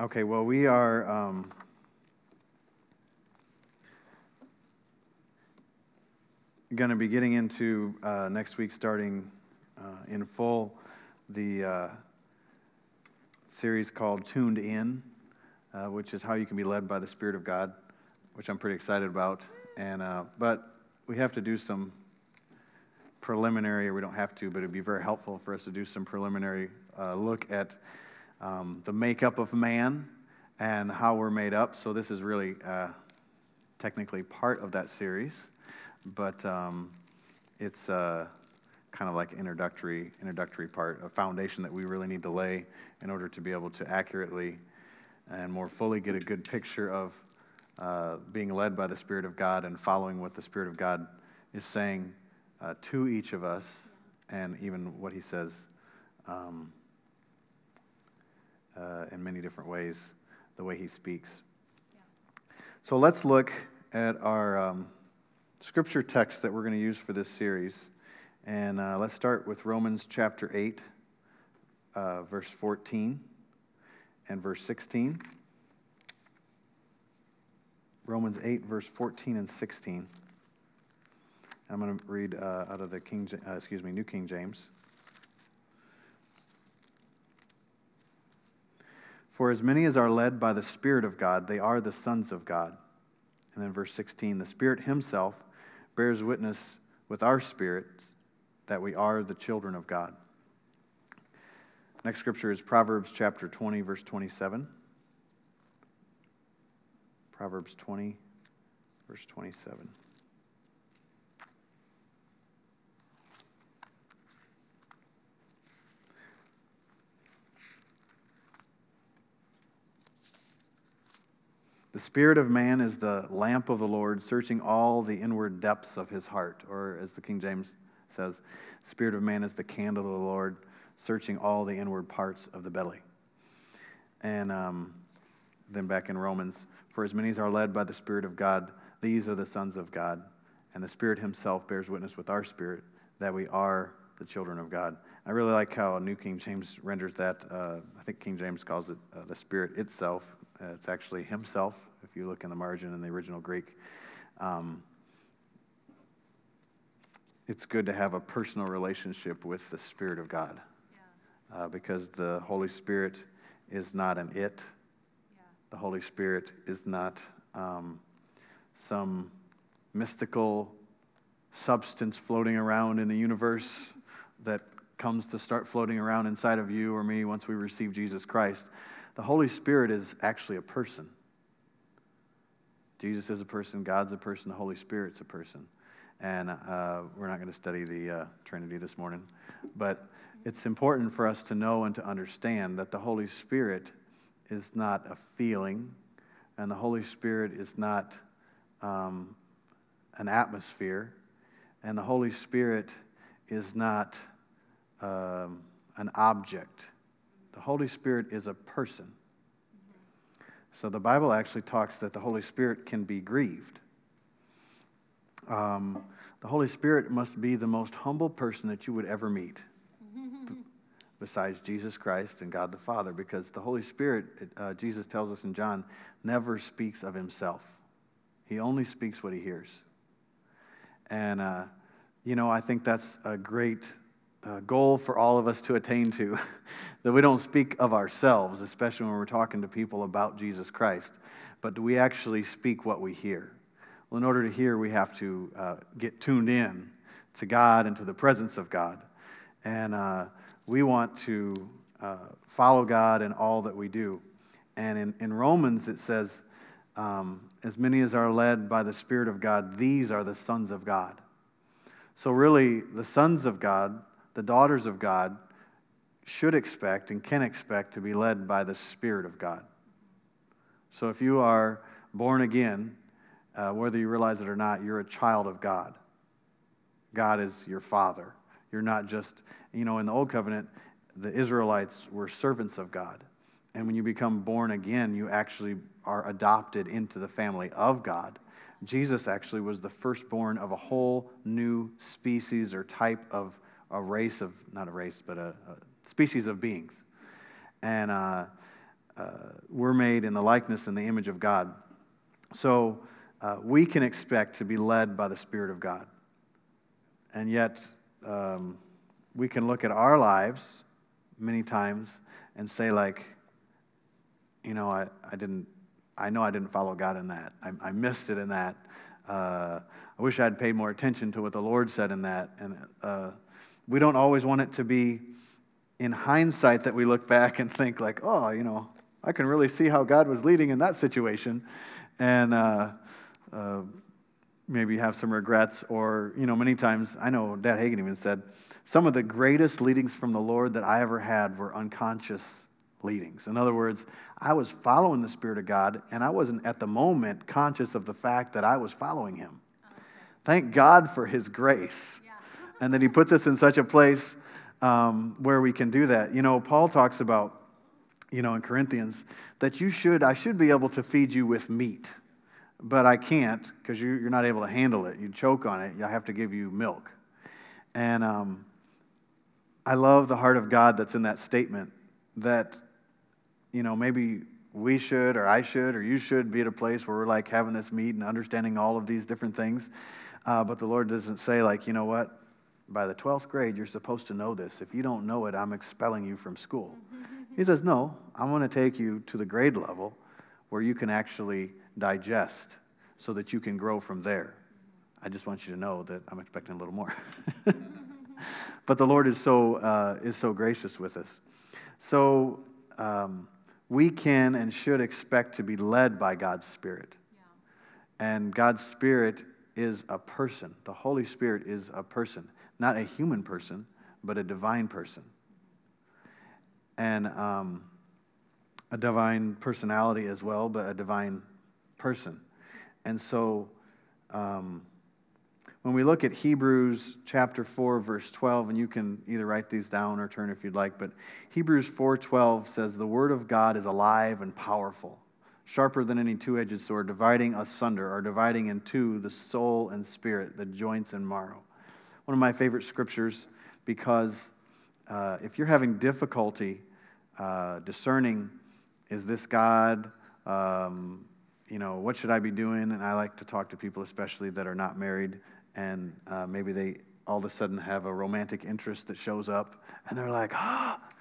Okay, well, we are um, going to be getting into uh, next week, starting uh, in full, the uh, series called Tuned In, uh, which is how you can be led by the Spirit of God, which I'm pretty excited about. And uh, but we have to do some preliminary, or we don't have to, but it'd be very helpful for us to do some preliminary uh, look at um, the makeup of man and how we're made up. So this is really uh, technically part of that series, but um, it's uh, kind of like introductory introductory part, a foundation that we really need to lay in order to be able to accurately and more fully get a good picture of uh, being led by the Spirit of God and following what the Spirit of God is saying uh, to each of us, and even what He says. Um, uh, in many different ways, the way he speaks. Yeah. So let's look at our um, scripture text that we're going to use for this series. And uh, let's start with Romans chapter 8, uh, verse 14 and verse 16. Romans 8, verse 14 and 16. I'm going to read uh, out of the King, uh, excuse me, New King James. For as many as are led by the Spirit of God, they are the sons of God. And then verse 16 the Spirit Himself bears witness with our spirits that we are the children of God. Next scripture is Proverbs chapter 20, verse 27. Proverbs 20, verse 27. The spirit of man is the lamp of the Lord, searching all the inward depths of his heart. Or, as the King James says, spirit of man is the candle of the Lord, searching all the inward parts of the belly. And um, then back in Romans, for as many as are led by the Spirit of God, these are the sons of God. And the Spirit himself bears witness with our spirit that we are the children of God. I really like how New King James renders that. Uh, I think King James calls it uh, the Spirit itself. Uh, it's actually Himself, if you look in the margin in the original Greek. Um, it's good to have a personal relationship with the Spirit of God yeah. uh, because the Holy Spirit is not an it. Yeah. The Holy Spirit is not um, some mystical substance floating around in the universe that comes to start floating around inside of you or me once we receive Jesus Christ. The Holy Spirit is actually a person. Jesus is a person, God's a person, the Holy Spirit's a person. And uh, we're not going to study the uh, Trinity this morning. But it's important for us to know and to understand that the Holy Spirit is not a feeling, and the Holy Spirit is not um, an atmosphere, and the Holy Spirit is not um, an object. The Holy Spirit is a person. So the Bible actually talks that the Holy Spirit can be grieved. Um, the Holy Spirit must be the most humble person that you would ever meet, besides Jesus Christ and God the Father, because the Holy Spirit, uh, Jesus tells us in John, never speaks of himself. He only speaks what he hears. And, uh, you know, I think that's a great uh, goal for all of us to attain to that we don't speak of ourselves, especially when we're talking to people about Jesus Christ, but do we actually speak what we hear? Well, in order to hear, we have to uh, get tuned in to God and to the presence of God. And uh, we want to uh, follow God in all that we do. And in, in Romans, it says, um, as many as are led by the Spirit of God, these are the sons of God. So, really, the sons of God the daughters of God should expect and can expect to be led by the Spirit of God. So if you are born again, uh, whether you realize it or not, you're a child of God. God is your father. You're not just, you know, in the Old Covenant, the Israelites were servants of God. And when you become born again, you actually are adopted into the family of God. Jesus actually was the firstborn of a whole new species or type of a race of, not a race, but a, a species of beings. And uh, uh, we're made in the likeness and the image of God. So uh, we can expect to be led by the Spirit of God. And yet, um, we can look at our lives many times and say, like, you know, I, I didn't, I know I didn't follow God in that. I, I missed it in that. Uh, I wish I had paid more attention to what the Lord said in that. And uh, we don't always want it to be in hindsight that we look back and think, like, oh, you know, I can really see how God was leading in that situation. And uh, uh, maybe have some regrets. Or, you know, many times, I know Dad Hagin even said, some of the greatest leadings from the Lord that I ever had were unconscious leadings. In other words, I was following the Spirit of God, and I wasn't at the moment conscious of the fact that I was following Him. Okay. Thank God for His grace, yeah. And that He puts us in such a place um, where we can do that. You know, Paul talks about, you know, in Corinthians, that you should, I should be able to feed you with meat, but I can't because you, are not able to handle it. You choke on it. I have to give you milk. And um, I love the heart of God that's in that statement that you know, maybe we should, or I should, or you should be at a place where we're like having this meat and understanding all of these different things. Uh, but the Lord doesn't say, like, you know what? By the 12th grade, you're supposed to know this. If you don't know it, I'm expelling you from school. he says, no, I'm going to take you to the grade level where you can actually digest so that you can grow from there. I just want you to know that I'm expecting a little more. but the Lord is so, uh, is so gracious with us. So, um, we can and should expect to be led by God's Spirit. Yeah. And God's Spirit is a person. The Holy Spirit is a person, not a human person, but a divine person. And um, a divine personality as well, but a divine person. And so, um, when we look at Hebrews chapter 4 verse 12 and you can either write these down or turn if you'd like but Hebrews 4:12 says the word of God is alive and powerful sharper than any two-edged sword dividing asunder or dividing in two the soul and spirit the joints and marrow one of my favorite scriptures because uh, if you're having difficulty uh, discerning is this God um, you know, what should I be doing? And I like to talk to people, especially that are not married, and uh, maybe they all of a sudden have a romantic interest that shows up, and they're like, ah, oh,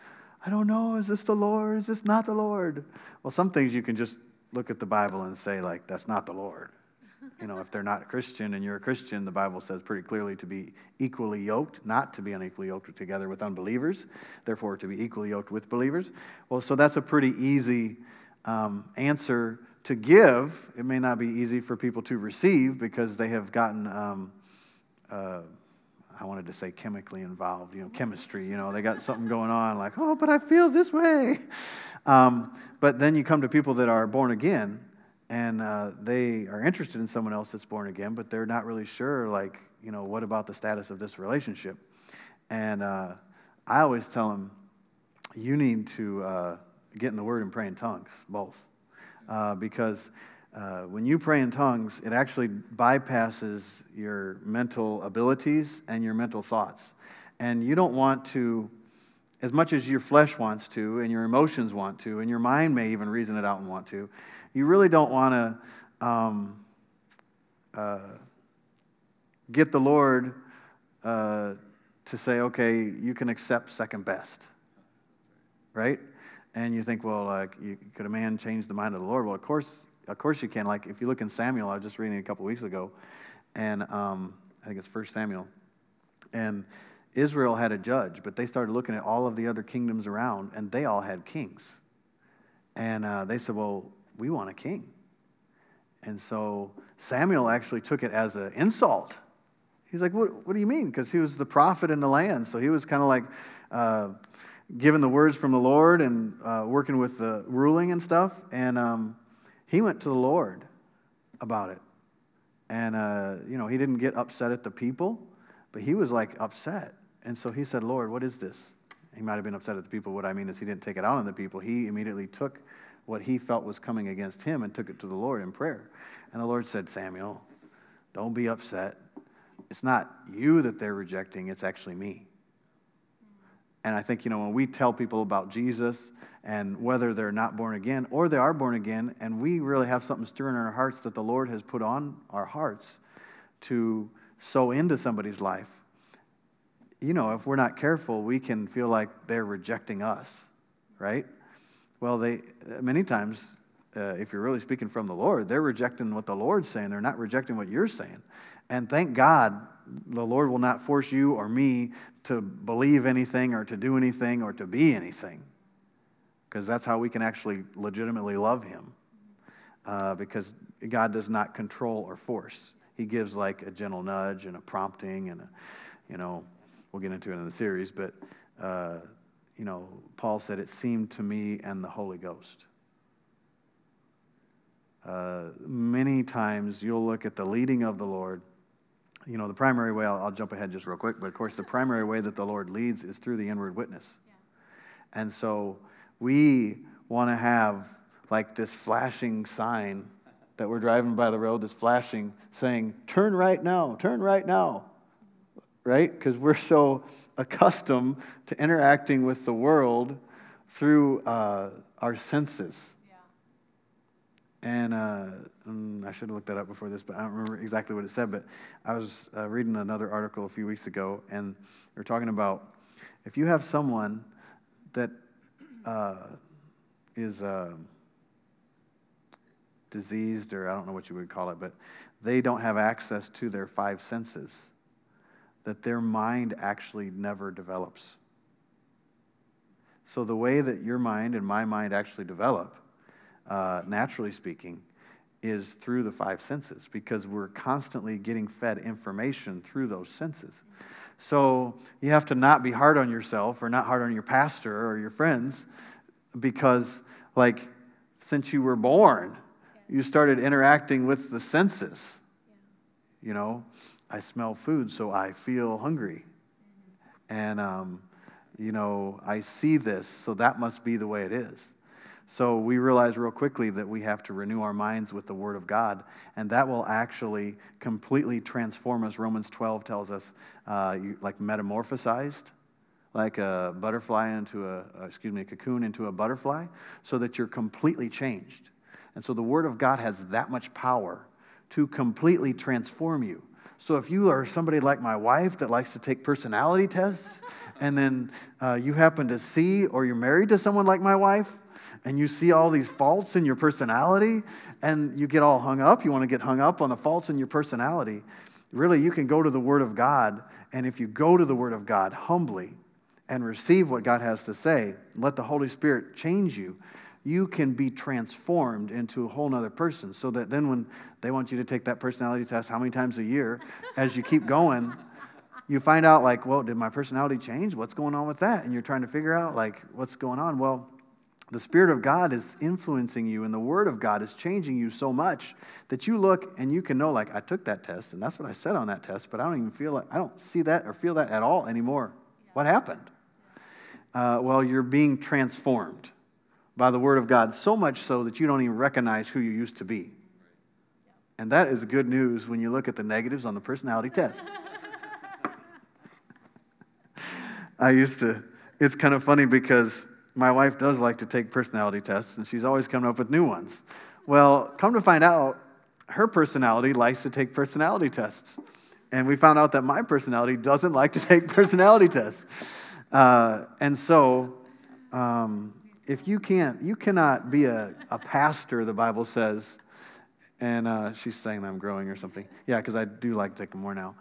I don't know, is this the Lord? Is this not the Lord? Well, some things you can just look at the Bible and say, like, that's not the Lord. You know, if they're not a Christian and you're a Christian, the Bible says pretty clearly to be equally yoked, not to be unequally yoked together with unbelievers, therefore to be equally yoked with believers. Well, so that's a pretty easy um, answer to give. It may not be easy for people to receive because they have gotten um, uh, I wanted to say chemically involved, you know, chemistry, you know, they got something going on, like, oh, but I feel this way. Um, but then you come to people that are born again and uh, they are interested in someone else that's born again, but they're not really sure, like, you know, what about the status of this relationship? And uh, I always tell them, you need to uh, get in the Word and pray in tongues, both. Uh, because uh, when you pray in tongues, it actually bypasses your mental abilities and your mental thoughts. And you don't want to, as much as your flesh wants to, and your emotions want to, and your mind may even reason it out and want to, you really don't want to um, uh, get the Lord uh, to say, okay, you can accept second best. Right? And you think, well, like, you, could a man change the mind of the Lord? Well, of course, of course you can. Like if you look in Samuel, I was just reading a couple weeks ago, and um, I think it's First Samuel, and Israel had a judge, but they started looking at all of the other kingdoms around, and they all had kings, and uh, they said, "Well, we want a king," and so Samuel actually took it as an insult. He's like, "What? What do you mean?" Because he was the prophet in the land, so he was kind of like. Uh, giving the words from the Lord and uh, working with the ruling and stuff. And um, he went to the Lord about it. And, uh, you know, he didn't get upset at the people, but he was like upset. And so he said, Lord, what is this? He might have been upset at the people. What I mean is, he didn't take it out on the people. He immediately took what he felt was coming against him and took it to the Lord in prayer. And the Lord said, Samuel, don't be upset. It's not you that they're rejecting, it's actually me. And I think, you know, when we tell people about Jesus and whether they're not born again or they are born again, and we really have something stirring in our hearts that the Lord has put on our hearts to sow into somebody's life, you know, if we're not careful, we can feel like they're rejecting us, right? Well, they many times, uh, if you're really speaking from the Lord, they're rejecting what the Lord's saying. They're not rejecting what you're saying. And thank God, the Lord will not force you or me to believe anything or to do anything or to be anything, because that's how we can actually legitimately love Him. Uh, because God does not control or force. He gives like a gentle nudge and a prompting and a, you know, we'll get into it in the series, but, uh, you know, Paul said, It seemed to me and the Holy Ghost. Uh, many times you'll look at the leading of the Lord. You know, the primary way, I'll, I'll, jump ahead just real quick, but of course, the primary way that the Lord leads is through the inward witness. Yeah. And so we want to have like this flashing sign that we're driving by the road, this flashing saying, Turn right now, turn right now right? Because we're so accustomed to interacting with the world through uh, our senses. Yeah. And uh, mm, I should have looked that up before this, but I don't remember exactly what it said. But I was uh, reading another article a few weeks ago, and they're talking about if you have someone that uh, is uh, diseased, or I don't know what you would call it, but they don't have access to their five senses that their mind actually never develops. So, the way that your mind and my mind actually develop, uh, naturally speaking, is through the five senses because we're constantly getting fed information through those senses. So, you have to not be hard on yourself or not hard on your pastor or your friends because, like, since you were born, you started interacting with the senses. You know, I smell food, so I feel hungry. And, um, you know, I see this, so that must be the way it is. So we realize real quickly that we have to renew our minds with the Word of God, and that will actually completely transform us. Romans 12 tells us, uh, you, like metamorphosized, like a butterfly into a, excuse me, a cocoon into a butterfly, so that you're completely changed. And so the Word of God has that much power to completely transform you. So if you are somebody like my wife that likes to take personality tests, and then uh, you happen to see, or you're married to someone like my wife, and you see all these faults in your personality, and you get all hung up, you want to get hung up on the faults in your personality, really, you can go to the Word of God, and if you go to the Word of God humbly and receive what God has to say, let the Holy Spirit change you, you can be transformed into a whole nother person. So that then when they want you to take that personality test how many times a year, as you keep going, you find out like, well, did my personality change? What's going on with that? And you're trying to figure out like what's going on. Well, the Spirit of God is influencing you, and the Word of God is changing you so much that you look and you can know, like, I took that test, and that's what I said on that test, but I don't even feel like, I don't see that or feel that at all anymore. Yeah. What happened? Uh, well, you're being transformed by the Word of God, so much so that you don't even recognize who you used to be. And that is good news when you look at the negatives on the personality test. I used to, it's kind of funny because my wife does like to take personality tests, and she's always coming up with new ones. Well, come to find out, her personality likes to take personality tests. And we found out that my personality doesn't like to take personality tests. Uh, and so, um, if you can't, you cannot be a, a pastor, the Bible says. And uh, she's saying that I'm growing or something. Yeah, because I do like to take more now.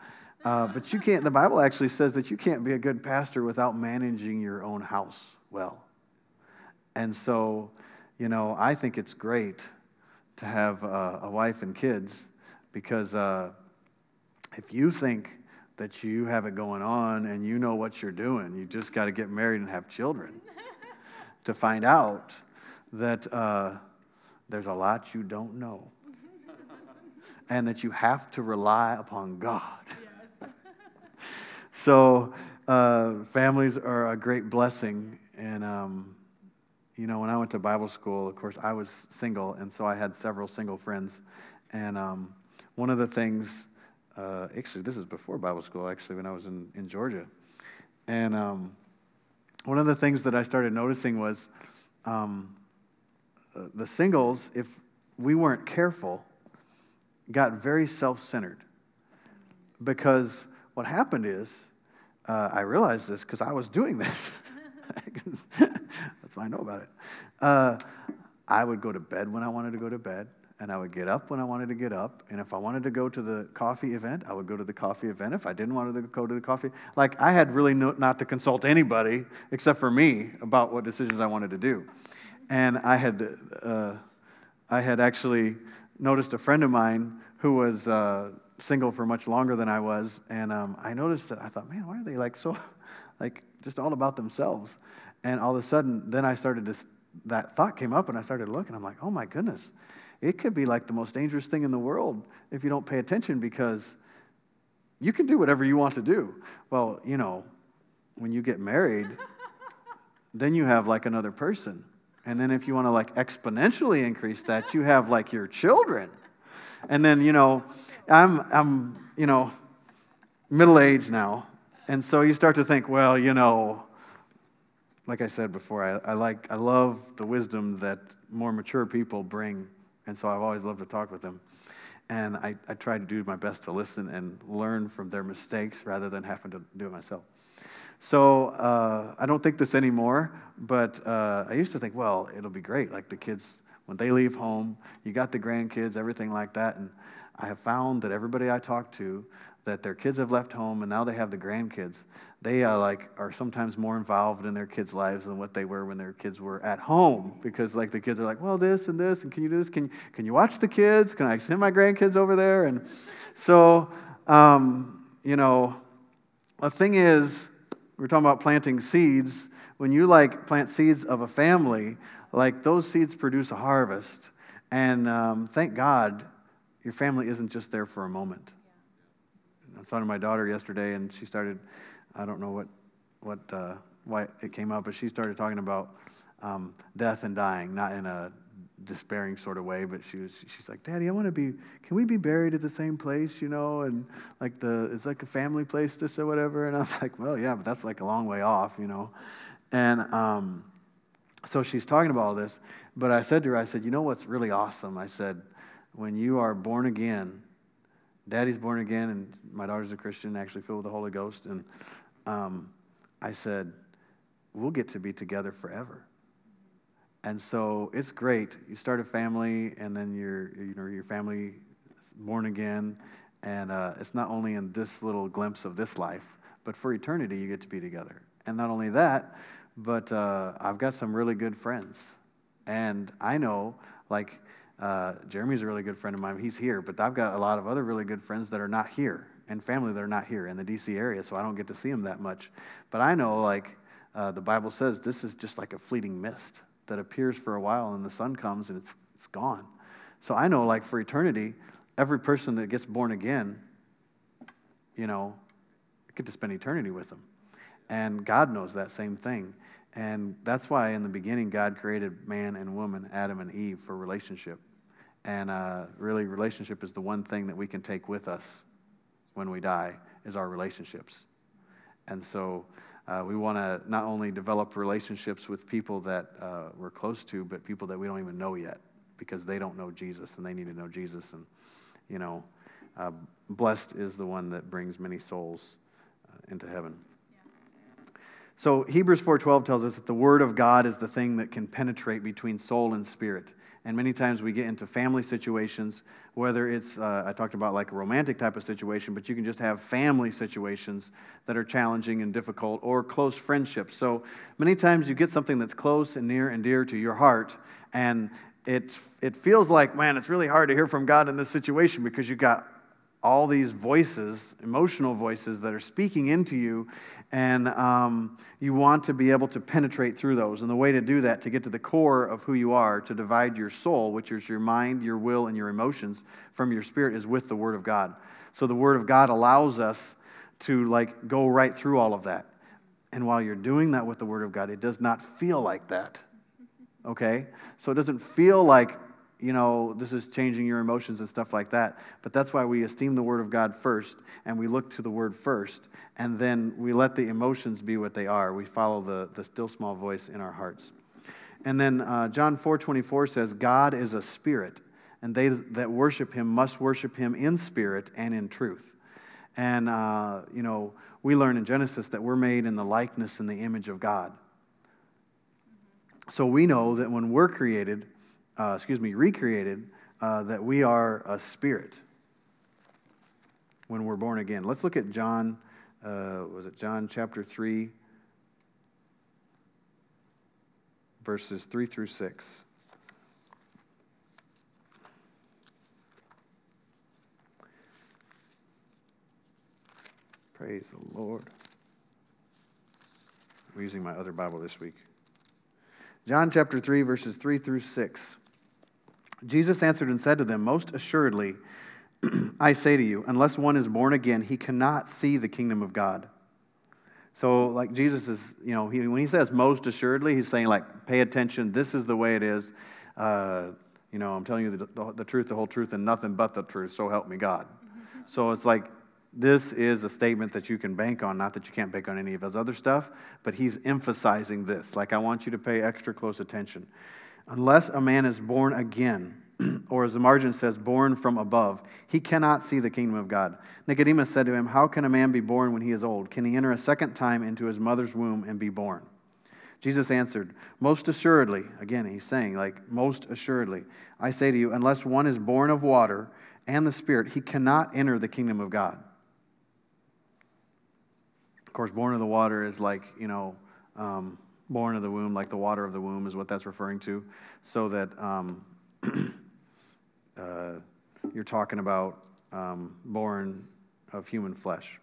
Uh, but you can't, the Bible actually says that you can't be a good pastor without managing your own house well. And so, you know, I think it's great to have uh, a wife and kids because uh, if you think that you have it going on and you know what you're doing, you just got to get married and have children to find out that uh, there's a lot you don't know and that you have to rely upon God. Yes. so, uh, families are a great blessing. And, um, you know, when I went to Bible school, of course, I was single, and so I had several single friends. And um, one of the things, uh, actually, this is before Bible school, actually, when I was in, in Georgia. And um, one of the things that I started noticing was um, the singles, if we weren't careful, got very self centered. Because what happened is, uh, I realized this because I was doing this. That's why I know about it. Uh, I would go to bed when I wanted to go to bed, and I would get up when I wanted to get up. And if I wanted to go to the coffee event, I would go to the coffee event. If I didn't want to go to the coffee, like I had really no, not to consult anybody except for me about what decisions I wanted to do. And I had, uh, I had actually noticed a friend of mine who was uh, single for much longer than I was, and um, I noticed that I thought, man, why are they like so, like just all about themselves? And all of a sudden, then I started to, that thought came up, and I started looking. I'm like, oh my goodness, it could be like the most dangerous thing in the world if you don't pay attention because you can do whatever you want to do. Well, you know, when you get married, then you have like another person. And then if you want to like exponentially increase that, you have like your children. And then, you know, I'm, I'm you know, middle aged now. And so you start to think, well, you know, like I said before, I, I like, I love the wisdom that more mature people bring. And so I've always loved to talk with them. And I, I try to do my best to listen and learn from their mistakes rather than having to do it myself. So uh, I don't think this anymore, but uh, I used to think, well, it'll be great. Like the kids, when they leave home, you got the grandkids, everything like that. And I have found that everybody I talk to, that their kids have left home and now they have the grandkids, they uh, like are sometimes more involved in their kids' lives than what they were when their kids were at home because like the kids are like, well, this and this, and can you do this? Can can you watch the kids? Can I send my grandkids over there? And so, um, you know, the thing is, we're talking about planting seeds. When you like plant seeds of a family, like those seeds produce a harvest. And um, thank God your family isn't just there for a moment. I was talking to my daughter yesterday, and she started, I don't know what, what, uh, why it came up, but she started talking about um, death and dying, not in a despairing sort of way, but she was, she's like, Daddy, I want to be, can we be buried at the same place, you know? And like the, it's like a family place, this or whatever. And I was like, well, yeah, but that's like a long way off, you know? And um, so she's talking about all this, but I said to her, I said, you know what's really awesome? I said, when you are born again, daddy's born again, and my daughter's a Christian, actually filled with the Holy Ghost. And um, I said, we'll get to be together forever. And so it's great. You start a family, and then your, you know, your family is born again. And uh, it's not only in this little glimpse of this life, but for eternity, you get to be together. And not only that, but uh, I've got some really good friends. And I know, like, uh, Jeremy's a really good friend of mine. He's here, but I've got a lot of other really good friends that are not here and family that are not here in the DC area, so I don't get to see them that much. But I know, like, uh, the Bible says, this is just like a fleeting mist that appears for a while and the sun comes and it's, it's gone. So I know, like, for eternity, every person that gets born again, you know, get to spend eternity with them. And God knows that same thing. And that's why in the beginning, God created man and woman, Adam and Eve, for relationship. And uh, really, relationship is the one thing that we can take with us when we die, is our relationships. And so uh, we want to not only develop relationships with people that uh, we're close to, but people that we don't even know yet because they don't know Jesus and they need to know Jesus. And, you know, uh, blessed is the one that brings many souls uh, into heaven. So Hebrews 4:12 tells us that the word of God is the thing that can penetrate between soul and spirit. And many times we get into family situations, whether it's, uh, I talked about like a romantic type of situation, but you can just have family situations that are challenging and difficult, or close friendships. So many times you get something that's close and near and dear to your heart, and it, it feels like, man, it's really hard to hear from God in this situation because you've got all these voices, emotional voices that are speaking into you, and um, you want to be able to penetrate through those. And the way to do that, to get to the core of who you are, to divide your soul, which is your mind, your will, and your emotions, from your spirit, is with the Word of God. So the Word of God allows us to like go right through all of that. And while you're doing that with the Word of God, it does not feel like that. Okay? So it doesn't feel like you know, this is changing your emotions and stuff like that. But that's why we esteem the Word of God first, and we look to the Word first, and then we let the emotions be what they are. We follow the, the still small voice in our hearts. And then uh, John 4 24 says, God is a spirit, and they that worship him must worship him in spirit and in truth. And, uh, you know, we learn in Genesis that we're made in the likeness and the image of God. So we know that when we're created, uh, excuse me, recreated, uh, that we are a spirit when we're born again. Let's look at John, uh, was it John chapter 3, verses 3 through 6. Praise the Lord. I'm using my other Bible this week. John chapter 3, verses 3 through 6. Jesus answered and said to them, Most assuredly, I say to you, unless one is born again, he cannot see the kingdom of God. So, like Jesus is, you know, he, when he says most assuredly, he's saying, like, pay attention. This is the way it is. Uh, you know, I'm telling you the, the, the, truth, the whole truth, and nothing but the truth. So help me God. So it's like this is a statement that you can bank on. Not that you can't bank on any of his other stuff, but he's emphasizing this. Like, I want you to pay extra close attention. Unless a man is born again, or as the margin says, born from above, he cannot see the kingdom of God. Nicodemus said to him, How can a man be born when he is old? Can he enter a second time into his mother's womb and be born? Jesus answered, Most assuredly, again, he's saying, like, most assuredly, I say to you, unless one is born of water and the Spirit, he cannot enter the kingdom of God. Of course, born of the water is like, you know, um, born of the womb, like the water of the womb is what that's referring to. So that um, uh, you're talking about um, born of human flesh.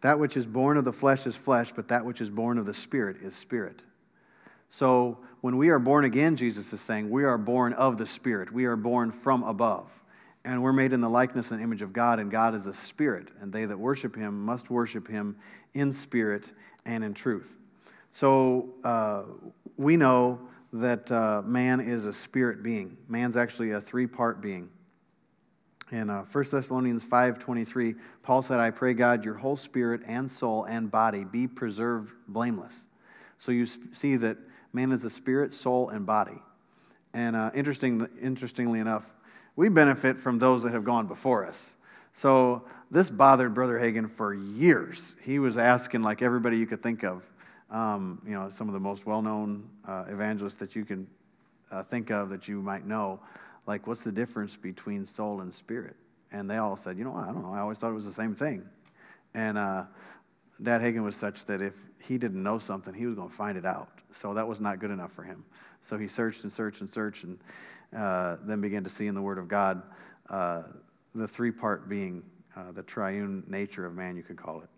That which is born of the flesh is flesh, but that which is born of the spirit is spirit. So when we are born again, Jesus is saying, we are born of the spirit. We are born from above. And we're made in the likeness and image of God, and God is a spirit, and they that worship him must worship him in spirit and in truth. So uh, we know that uh, man is a spirit being. Man's actually a three-part being. In uh, 1 Thessalonians 5.23, Paul said, I pray God your whole spirit and soul and body be preserved blameless. So you see that man is a spirit, soul, and body. And uh, interesting, interestingly enough, we benefit from those that have gone before us. So this bothered Brother Hagin for years. He was asking, like everybody you could think of, um, you know, some of the most well known uh, evangelists that you can uh, think of that you might know, like, what's the difference between soul and spirit? And they all said, you know, I don't know. I always thought it was the same thing. And uh, Dad Hagin was such that if he didn't know something, he was going to find it out. So that was not good enough for him. So he searched and searched and searched and uh, then begin to see in the Word of God uh, the three part being, uh, the triune nature of man, you could call it.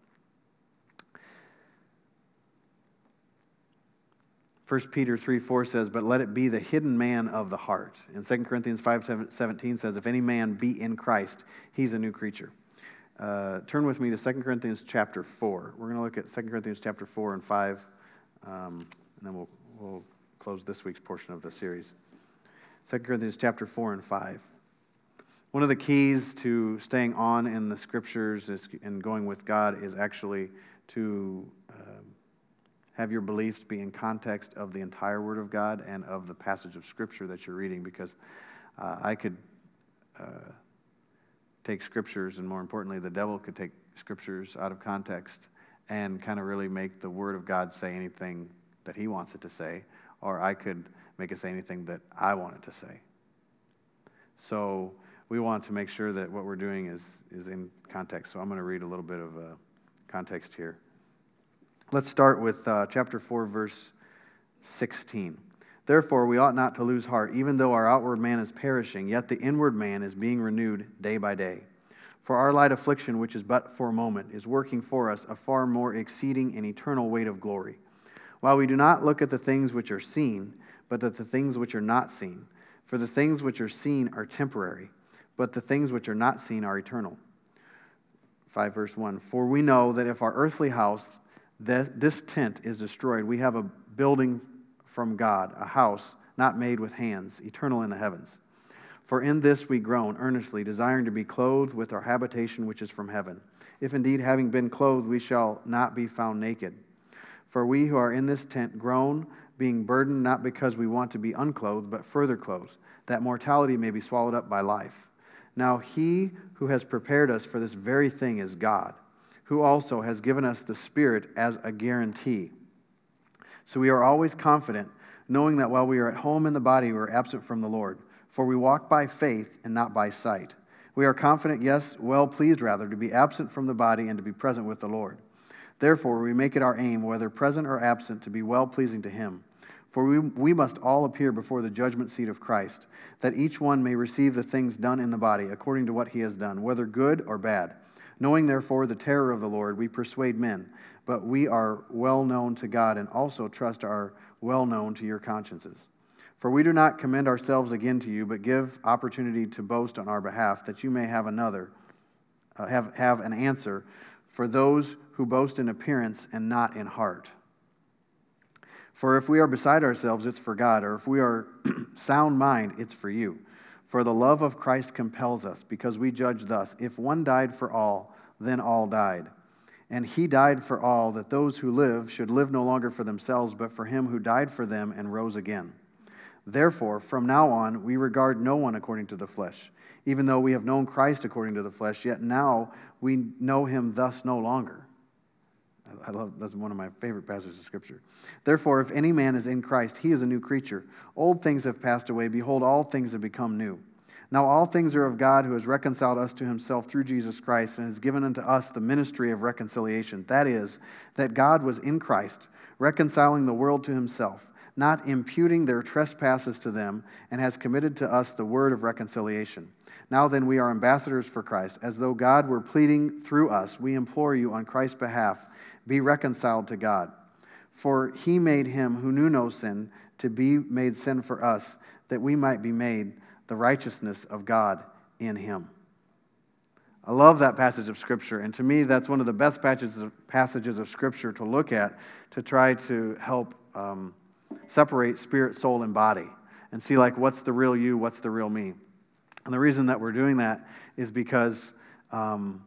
1 Peter 3 4 says, But let it be the hidden man of the heart. And 2 Corinthians 5 17 says, If any man be in Christ, he's a new creature. Uh, turn with me to 2 Corinthians chapter 4. We're going to look at 2 Corinthians chapter 4 and 5, um, and then we'll, we'll close this week's portion of the series. 2 Corinthians chapter 4 and 5. One of the keys to staying on in the scriptures and going with God is actually to um, have your beliefs be in context of the entire Word of God and of the passage of Scripture that you're reading, because uh, I could uh, take scriptures, and more importantly, the devil could take scriptures out of context and kind of really make the Word of God say anything that he wants it to say, or I could make it say anything that I want it to say. So we want to make sure that what we're doing is, is in context. So I'm going to read a little bit of uh, context here. Let's start with uh, chapter 4, verse 16. Therefore, we ought not to lose heart, even though our outward man is perishing, yet the inward man is being renewed day by day. For our light affliction, which is but for a moment, is working for us a far more exceeding and eternal weight of glory. While we do not look at the things which are seen, but that the things which are not seen. For the things which are seen are temporary, but the things which are not seen are eternal. 5 verse 1 For we know that if our earthly house, this tent is destroyed, we have a building from God, a house not made with hands, eternal in the heavens. For in this we groan earnestly, desiring to be clothed with our habitation which is from heaven. If indeed, having been clothed, we shall not be found naked. For we who are in this tent groan, being burdened not because we want to be unclothed, but further clothed, that mortality may be swallowed up by life. Now he who has prepared us for this very thing is God, who also has given us the Spirit as a guarantee. So we are always confident, knowing that while we are at home in the body, we are absent from the Lord. For we walk by faith and not by sight. We are confident, yes, well pleased rather, to be absent from the body and to be present with the Lord. Therefore, we make it our aim, whether present or absent, to be well pleasing to Him. For we, we must all appear before the judgment seat of Christ, that each one may receive the things done in the body according to what he has done, whether good or bad. Knowing therefore the terror of the Lord, we persuade men, but we are well known to God and also trust are well known to your consciences. For we do not commend ourselves again to you, but give opportunity to boast on our behalf, that you may have another, uh, have, have an answer for those who boast in appearance and not in heart. For if we are beside ourselves, it's for God, or if we are sound mind, it's for you. For the love of Christ compels us, because we judge thus if one died for all, then all died. And he died for all, that those who live should live no longer for themselves, but for him who died for them and rose again. Therefore, from now on, we regard no one according to the flesh. Even though we have known Christ according to the flesh, yet now we know him thus no longer. I love that's one of my favorite passages of scripture. Therefore, if any man is in Christ, he is a new creature. Old things have passed away; behold, all things have become new. Now all things are of God, who has reconciled us to himself through Jesus Christ, and has given unto us the ministry of reconciliation. That is, that God was in Christ, reconciling the world to himself, not imputing their trespasses to them, and has committed to us the word of reconciliation. Now then, we are ambassadors for Christ, as though God were pleading through us. We implore you on Christ's behalf be reconciled to God. For he made him who knew no sin to be made sin for us, that we might be made the righteousness of God in him. I love that passage of Scripture, and to me, that's one of the best passages of, Scripture to look at to try to help um, separate spirit, soul, and body and see, like, what's the real you, what's the real me. And the reason that we're doing that is because um,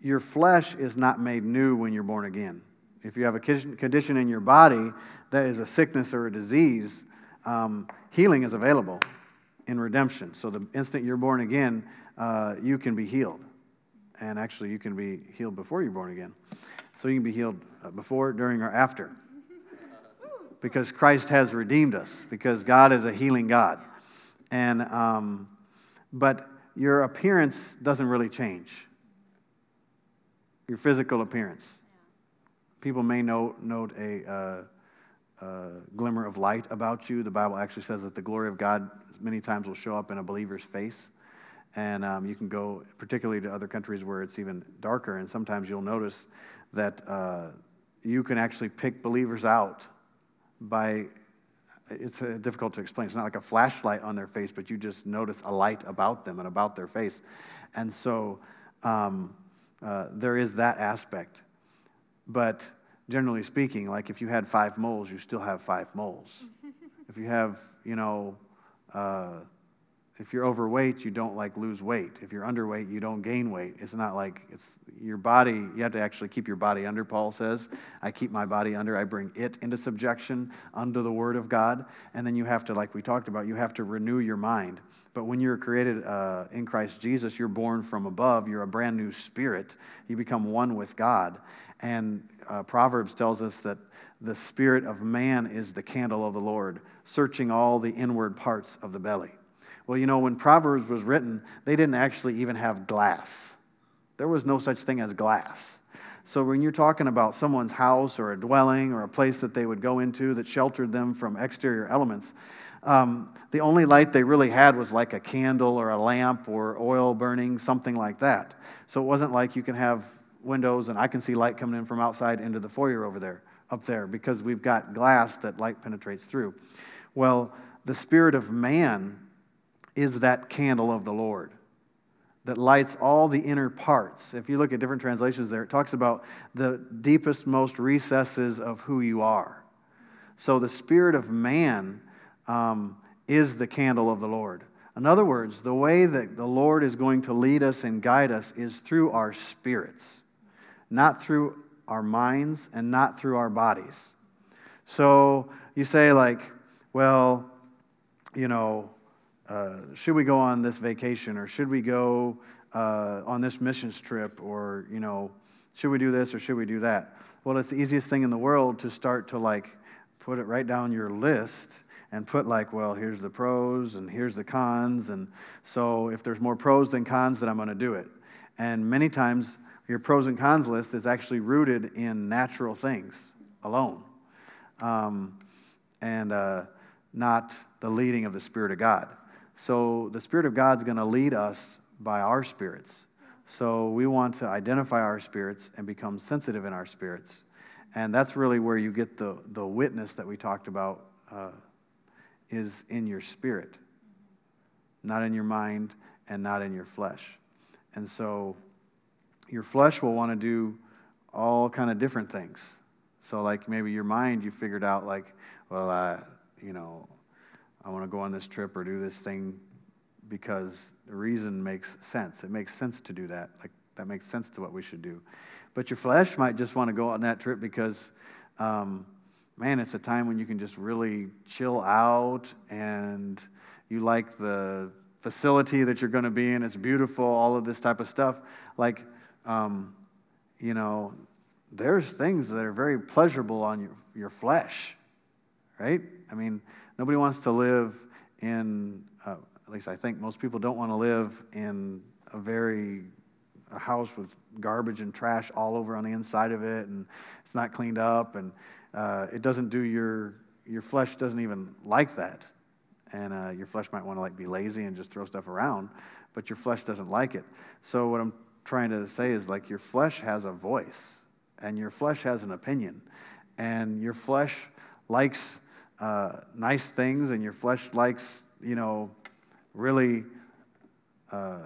your flesh is not made new when you're born again. If you have a condition in your body that is a sickness or a disease, um, healing is available in redemption. So the instant you're born again, uh, you can be healed. And actually, you can be healed before you're born again. So you can be healed uh, before, during, or after. Because Christ has redeemed us, because God is a healing God. And, um, but your appearance doesn't really change your physical appearance. People may note, note a uh, uh, glimmer of light about you. The Bible actually says that the glory of God many times will show up in a believer's face. And um, you can go, particularly to other countries where it's even darker, and sometimes you'll notice that uh, you can actually pick believers out by it's uh, difficult to explain. It's not like a flashlight on their face, but you just notice a light about them and about their face. And so um, uh, there is that aspect. But generally speaking, like if you had five moles, you still have five moles. if you have, you know, uh, if you're overweight, you don't like lose weight. If you're underweight, you don't gain weight. It's not like it's your body, you have to actually keep your body under, Paul says. I keep my body under. I bring it into subjection under the word of God. And then you have to, like we talked about, you have to renew your mind. But when you're created uh, in Christ Jesus, you're born from above. You're a brand new spirit. You become one with God. And uh, Proverbs tells us that the spirit of man is the candle of the Lord, searching all the inward parts of the belly. Well, you know, when Proverbs was written, they didn't actually even have glass. There was no such thing as glass. So when you're talking about someone's house or a dwelling or a place that they would go into that sheltered them from exterior elements, um, the only light they really had was like a candle or a lamp or oil burning, something like that. So it wasn't like you can have windows and I can see light coming in from outside into the foyer over there, up there, because we've got glass that light penetrates through. Well, the spirit of man is that candle of the Lord that lights all the inner parts. If you look at different translations there, it talks about the deepest, most recesses of who you are. So the spirit of man um, is the candle of the Lord. In other words, the way that the Lord is going to lead us and guide us is through our spirits, not through our minds and not through our bodies. So you say, like, well, you know, uh, should we go on this vacation or should we go uh, on this missions trip or, you know, should we do this or should we do that? Well, it's the easiest thing in the world to start to like put it right down your list and put like, well, here's the pros and here's the cons. And so if there's more pros than cons, then I'm going to do it. And many times your pros and cons list is actually rooted in natural things alone um, and uh, not the leading of the Spirit of God. So the Spirit of God's going to lead us by our spirits. So we want to identify our spirits and become sensitive in our spirits. And that's really where you get the, the witness that we talked about uh, is in your spirit, not in your mind and not in your flesh. And so your flesh will want to do all kind of different things. So like maybe your mind you figured out like, well, you know, I want to go on this trip or do this thing because the reason makes sense. It makes sense to do that. Like that makes sense to what we should do. But your flesh might just want to go on that trip because um, man, it's a time when you can just really chill out and you like the facility that you're going to be in. It's beautiful, all of this type of stuff. Like, um, you know, there's things that are very pleasurable on your, your flesh, right? I mean, nobody wants to live in, uh, at least I think most people don't want to live in a very a house with garbage and trash all over on the inside of it, and it's not cleaned up, and uh, it doesn't do your your flesh doesn't even like that, and uh, your flesh might want to like be lazy and just throw stuff around, but your flesh doesn't like it. So what I'm trying to say is like your flesh has a voice, and your flesh has an opinion, and your flesh likes uh, nice things, and your flesh likes you know really. Uh,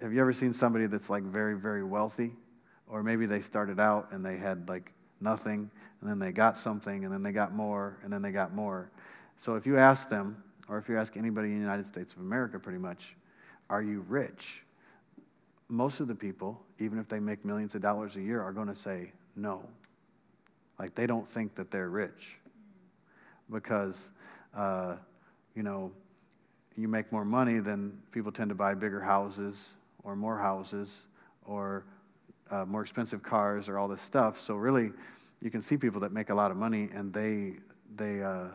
have you ever seen somebody that's like very very wealthy, or maybe they started out and they had like nothing and then they got something, and then they got more, and then they got more. So if you ask them, or if you ask anybody in the United States of America pretty much, are you rich? Most of the people, even if they make millions of dollars a year, are going to say no. Like they don't think that they're rich because, uh, you know, you make more money, then people tend to buy bigger houses or more houses or uh, more expensive cars or all this stuff. So really, you can see people that make a lot of money and they, they, uh,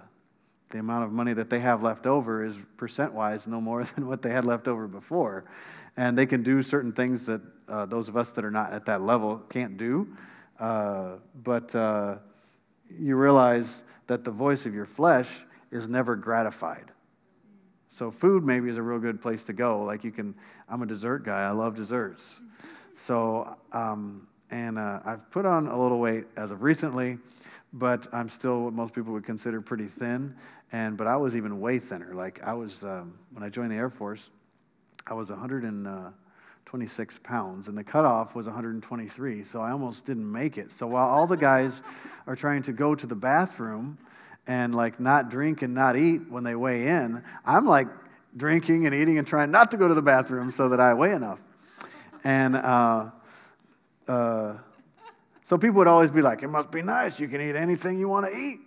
the amount of money that they have left over is percent wise no more than what they had left over before. And they can do certain things that uh, those of us that are not at that level can't do. Uh, but uh, you realize that the voice of your flesh is never gratified. So, food maybe is a real good place to go. Like, you can, I'm a dessert guy, I love desserts. So, um, and uh, I've put on a little weight as of recently, but I'm still what most people would consider pretty thin. And but I was even way thinner. Like I was um, when I joined the Air Force, I was 126 pounds, and the cutoff was 123. So I almost didn't make it. So while all the guys are trying to go to the bathroom and like not drink and not eat when they weigh in, I'm like drinking and eating and trying not to go to the bathroom so that I weigh enough. And uh, uh, so people would always be like, it must be nice. You can eat anything you want to eat.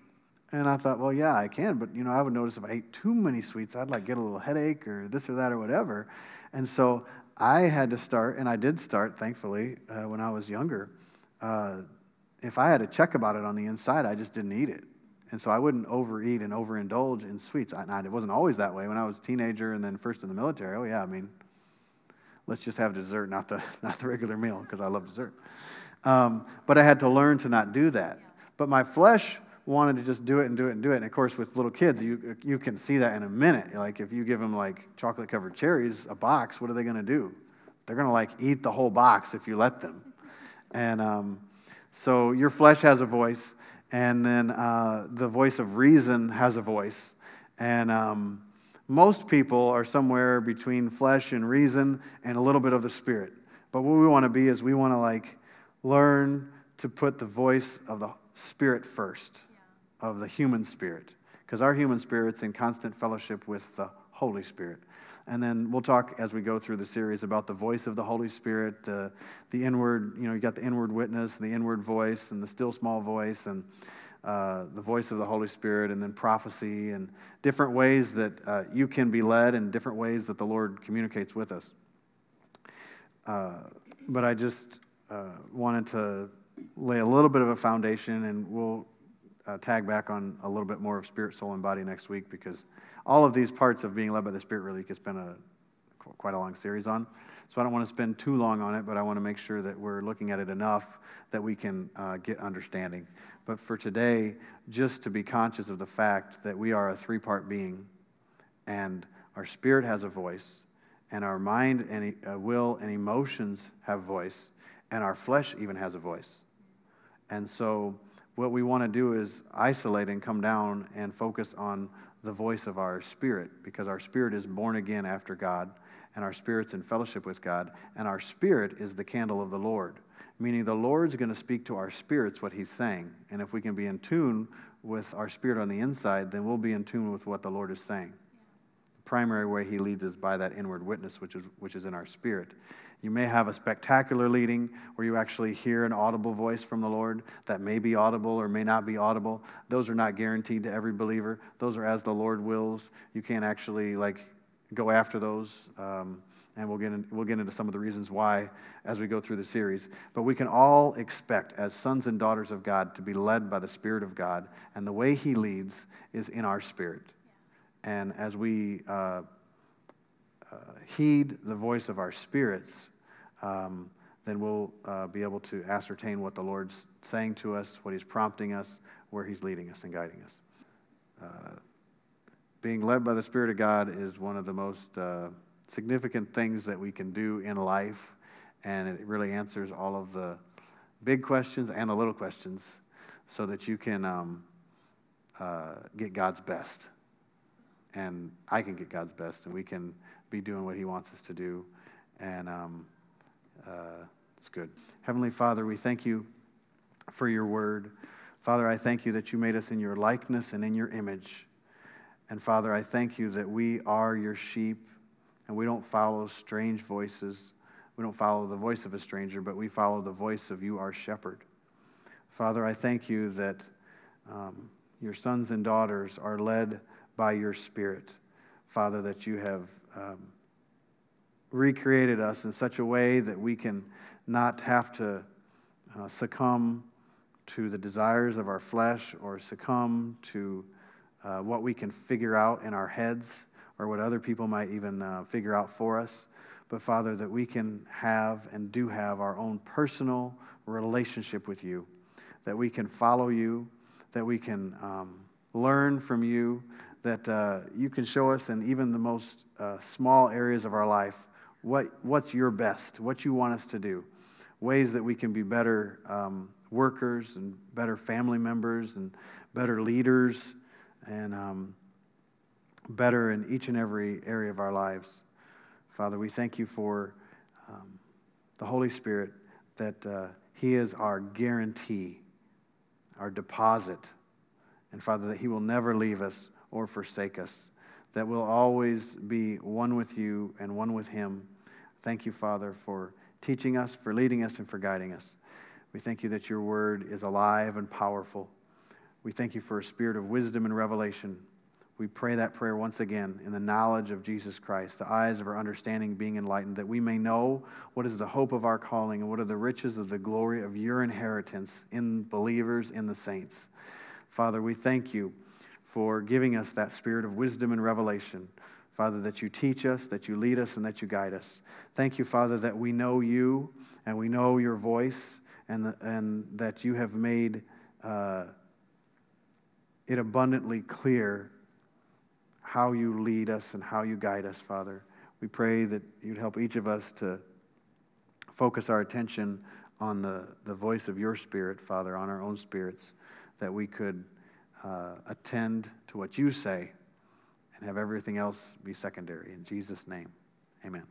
And I thought, well, yeah, I can. But, you know, I would notice if I ate too many sweets, I'd like get a little headache or this or that or whatever. And so I had to start, and I did start, thankfully, uh, when I was younger. Uh, if I had to check about it on the inside, I just didn't eat it. And so I wouldn't overeat and overindulge in sweets. I, it wasn't always that way. When I was a teenager and then first in the military, oh, yeah, I mean, let's just have dessert, not the, not the regular meal, because I love dessert. Um, but I had to learn to not do that. But my flesh wanted to just do it and do it and do it. And of course, with little kids, you, you can see that in a minute. Like if you give them like chocolate covered cherries, a box, what are they going to do? They're going to like eat the whole box if you let them. And um, so your flesh has a voice, and then uh, the voice of reason has a voice. And um, Most people are somewhere between flesh and reason and a little bit of the spirit. But what we want to be is we want to like learn to put the voice of the spirit first. Of the human spirit, because our human spirit's in constant fellowship with the Holy Spirit. And then we'll talk as we go through the series about the voice of the Holy Spirit, uh, the inward, you know, you got the inward witness, the inward voice, and the still small voice, and uh, the voice of the Holy Spirit, and then prophecy, and different ways that uh, you can be led, and different ways that the Lord communicates with us. Uh, but I just uh, wanted to lay a little bit of a foundation, and we'll uh, tag back on a little bit more of spirit, soul, and body next week because all of these parts of being led by the Spirit really could spend a quite a long series on. So I don't want to spend too long on it, but I want to make sure that we're looking at it enough that we can uh, get understanding. But for today, just to be conscious of the fact that we are a three part being, and our spirit has a voice, and our mind and uh, will and emotions have voice, and our flesh even has a voice. And so, what we want to do is isolate and come down and focus on the voice of our spirit because our spirit is born again after God and our spirit's in fellowship with God and our spirit is the candle of the Lord. Meaning the Lord's going to speak to our spirits what he's saying and if we can be in tune with our spirit on the inside then we'll be in tune with what the Lord is saying. The primary way he leads is by that inward witness which is which is in our spirit you may have a spectacular leading where you actually hear an audible voice from the Lord that may be audible or may not be audible. Those are not guaranteed to every believer. Those are as the Lord wills. You can't actually like go after those. Um, and we'll get, in, we'll get into some of the reasons why as we go through the series. But we can all expect, as sons and daughters of God, to be led by the Spirit of God. And the way He leads is in our spirit. And as we uh, uh, heed the voice of our spirits, um, then we'll uh, be able to ascertain what the Lord's saying to us, what He's prompting us, where He's leading us and guiding us. Uh, being led by the Spirit of God is one of the most uh, significant things that we can do in life, and it really answers all of the big questions and the little questions so that you can um, uh, get God's best. And I can get God's best, and we can be doing what He wants us to do. And um, uh, it's good. Heavenly Father, we thank you for your word. Father, I thank you that you made us in your likeness and in your image. And Father, I thank you that we are your sheep and we don't follow strange voices. We don't follow the voice of a stranger, but we follow the voice of you, our shepherd. Father, I thank you that um, your sons and daughters are led by your spirit. Father, that you have um, recreated us in such a way that we can not have to uh, succumb to the desires of our flesh or succumb to uh, what we can figure out in our heads or what other people might even uh, figure out for us. But Father, that we can have and do have our own personal relationship with you, that we can follow you, that we can um, learn from you, that uh, you can show us in even the most uh, small areas of our life what, what's your best, what you want us to do, ways that we can be better um, workers and better family members and better leaders and um, better in each and every area of our lives. Father, we thank you for um, the Holy Spirit, that uh, He is our guarantee, our deposit. And Father, that He will never leave us or forsake us, that we'll always be one with you and one with Him Thank you, Father, for teaching us, for leading us, and for guiding us. We thank you that your word is alive and powerful. We thank you for a spirit of wisdom and revelation. We pray that prayer once again in the knowledge of Jesus Christ, the eyes of our understanding being enlightened, that we may know what is the hope of our calling and what are the riches of the glory of your inheritance in believers, in the saints. Father, we thank you for giving us that spirit of wisdom and revelation. Father, that you teach us, that you lead us, and that you guide us. Thank you, Father, that we know you and we know your voice, and, the, and that you have made uh, it abundantly clear how you lead us and how you guide us, Father. We pray that you'd help each of us to focus our attention on the, the voice of your Spirit, Father, on our own spirits, that we could uh, attend to what you say have everything else be secondary. In Jesus' name, amen.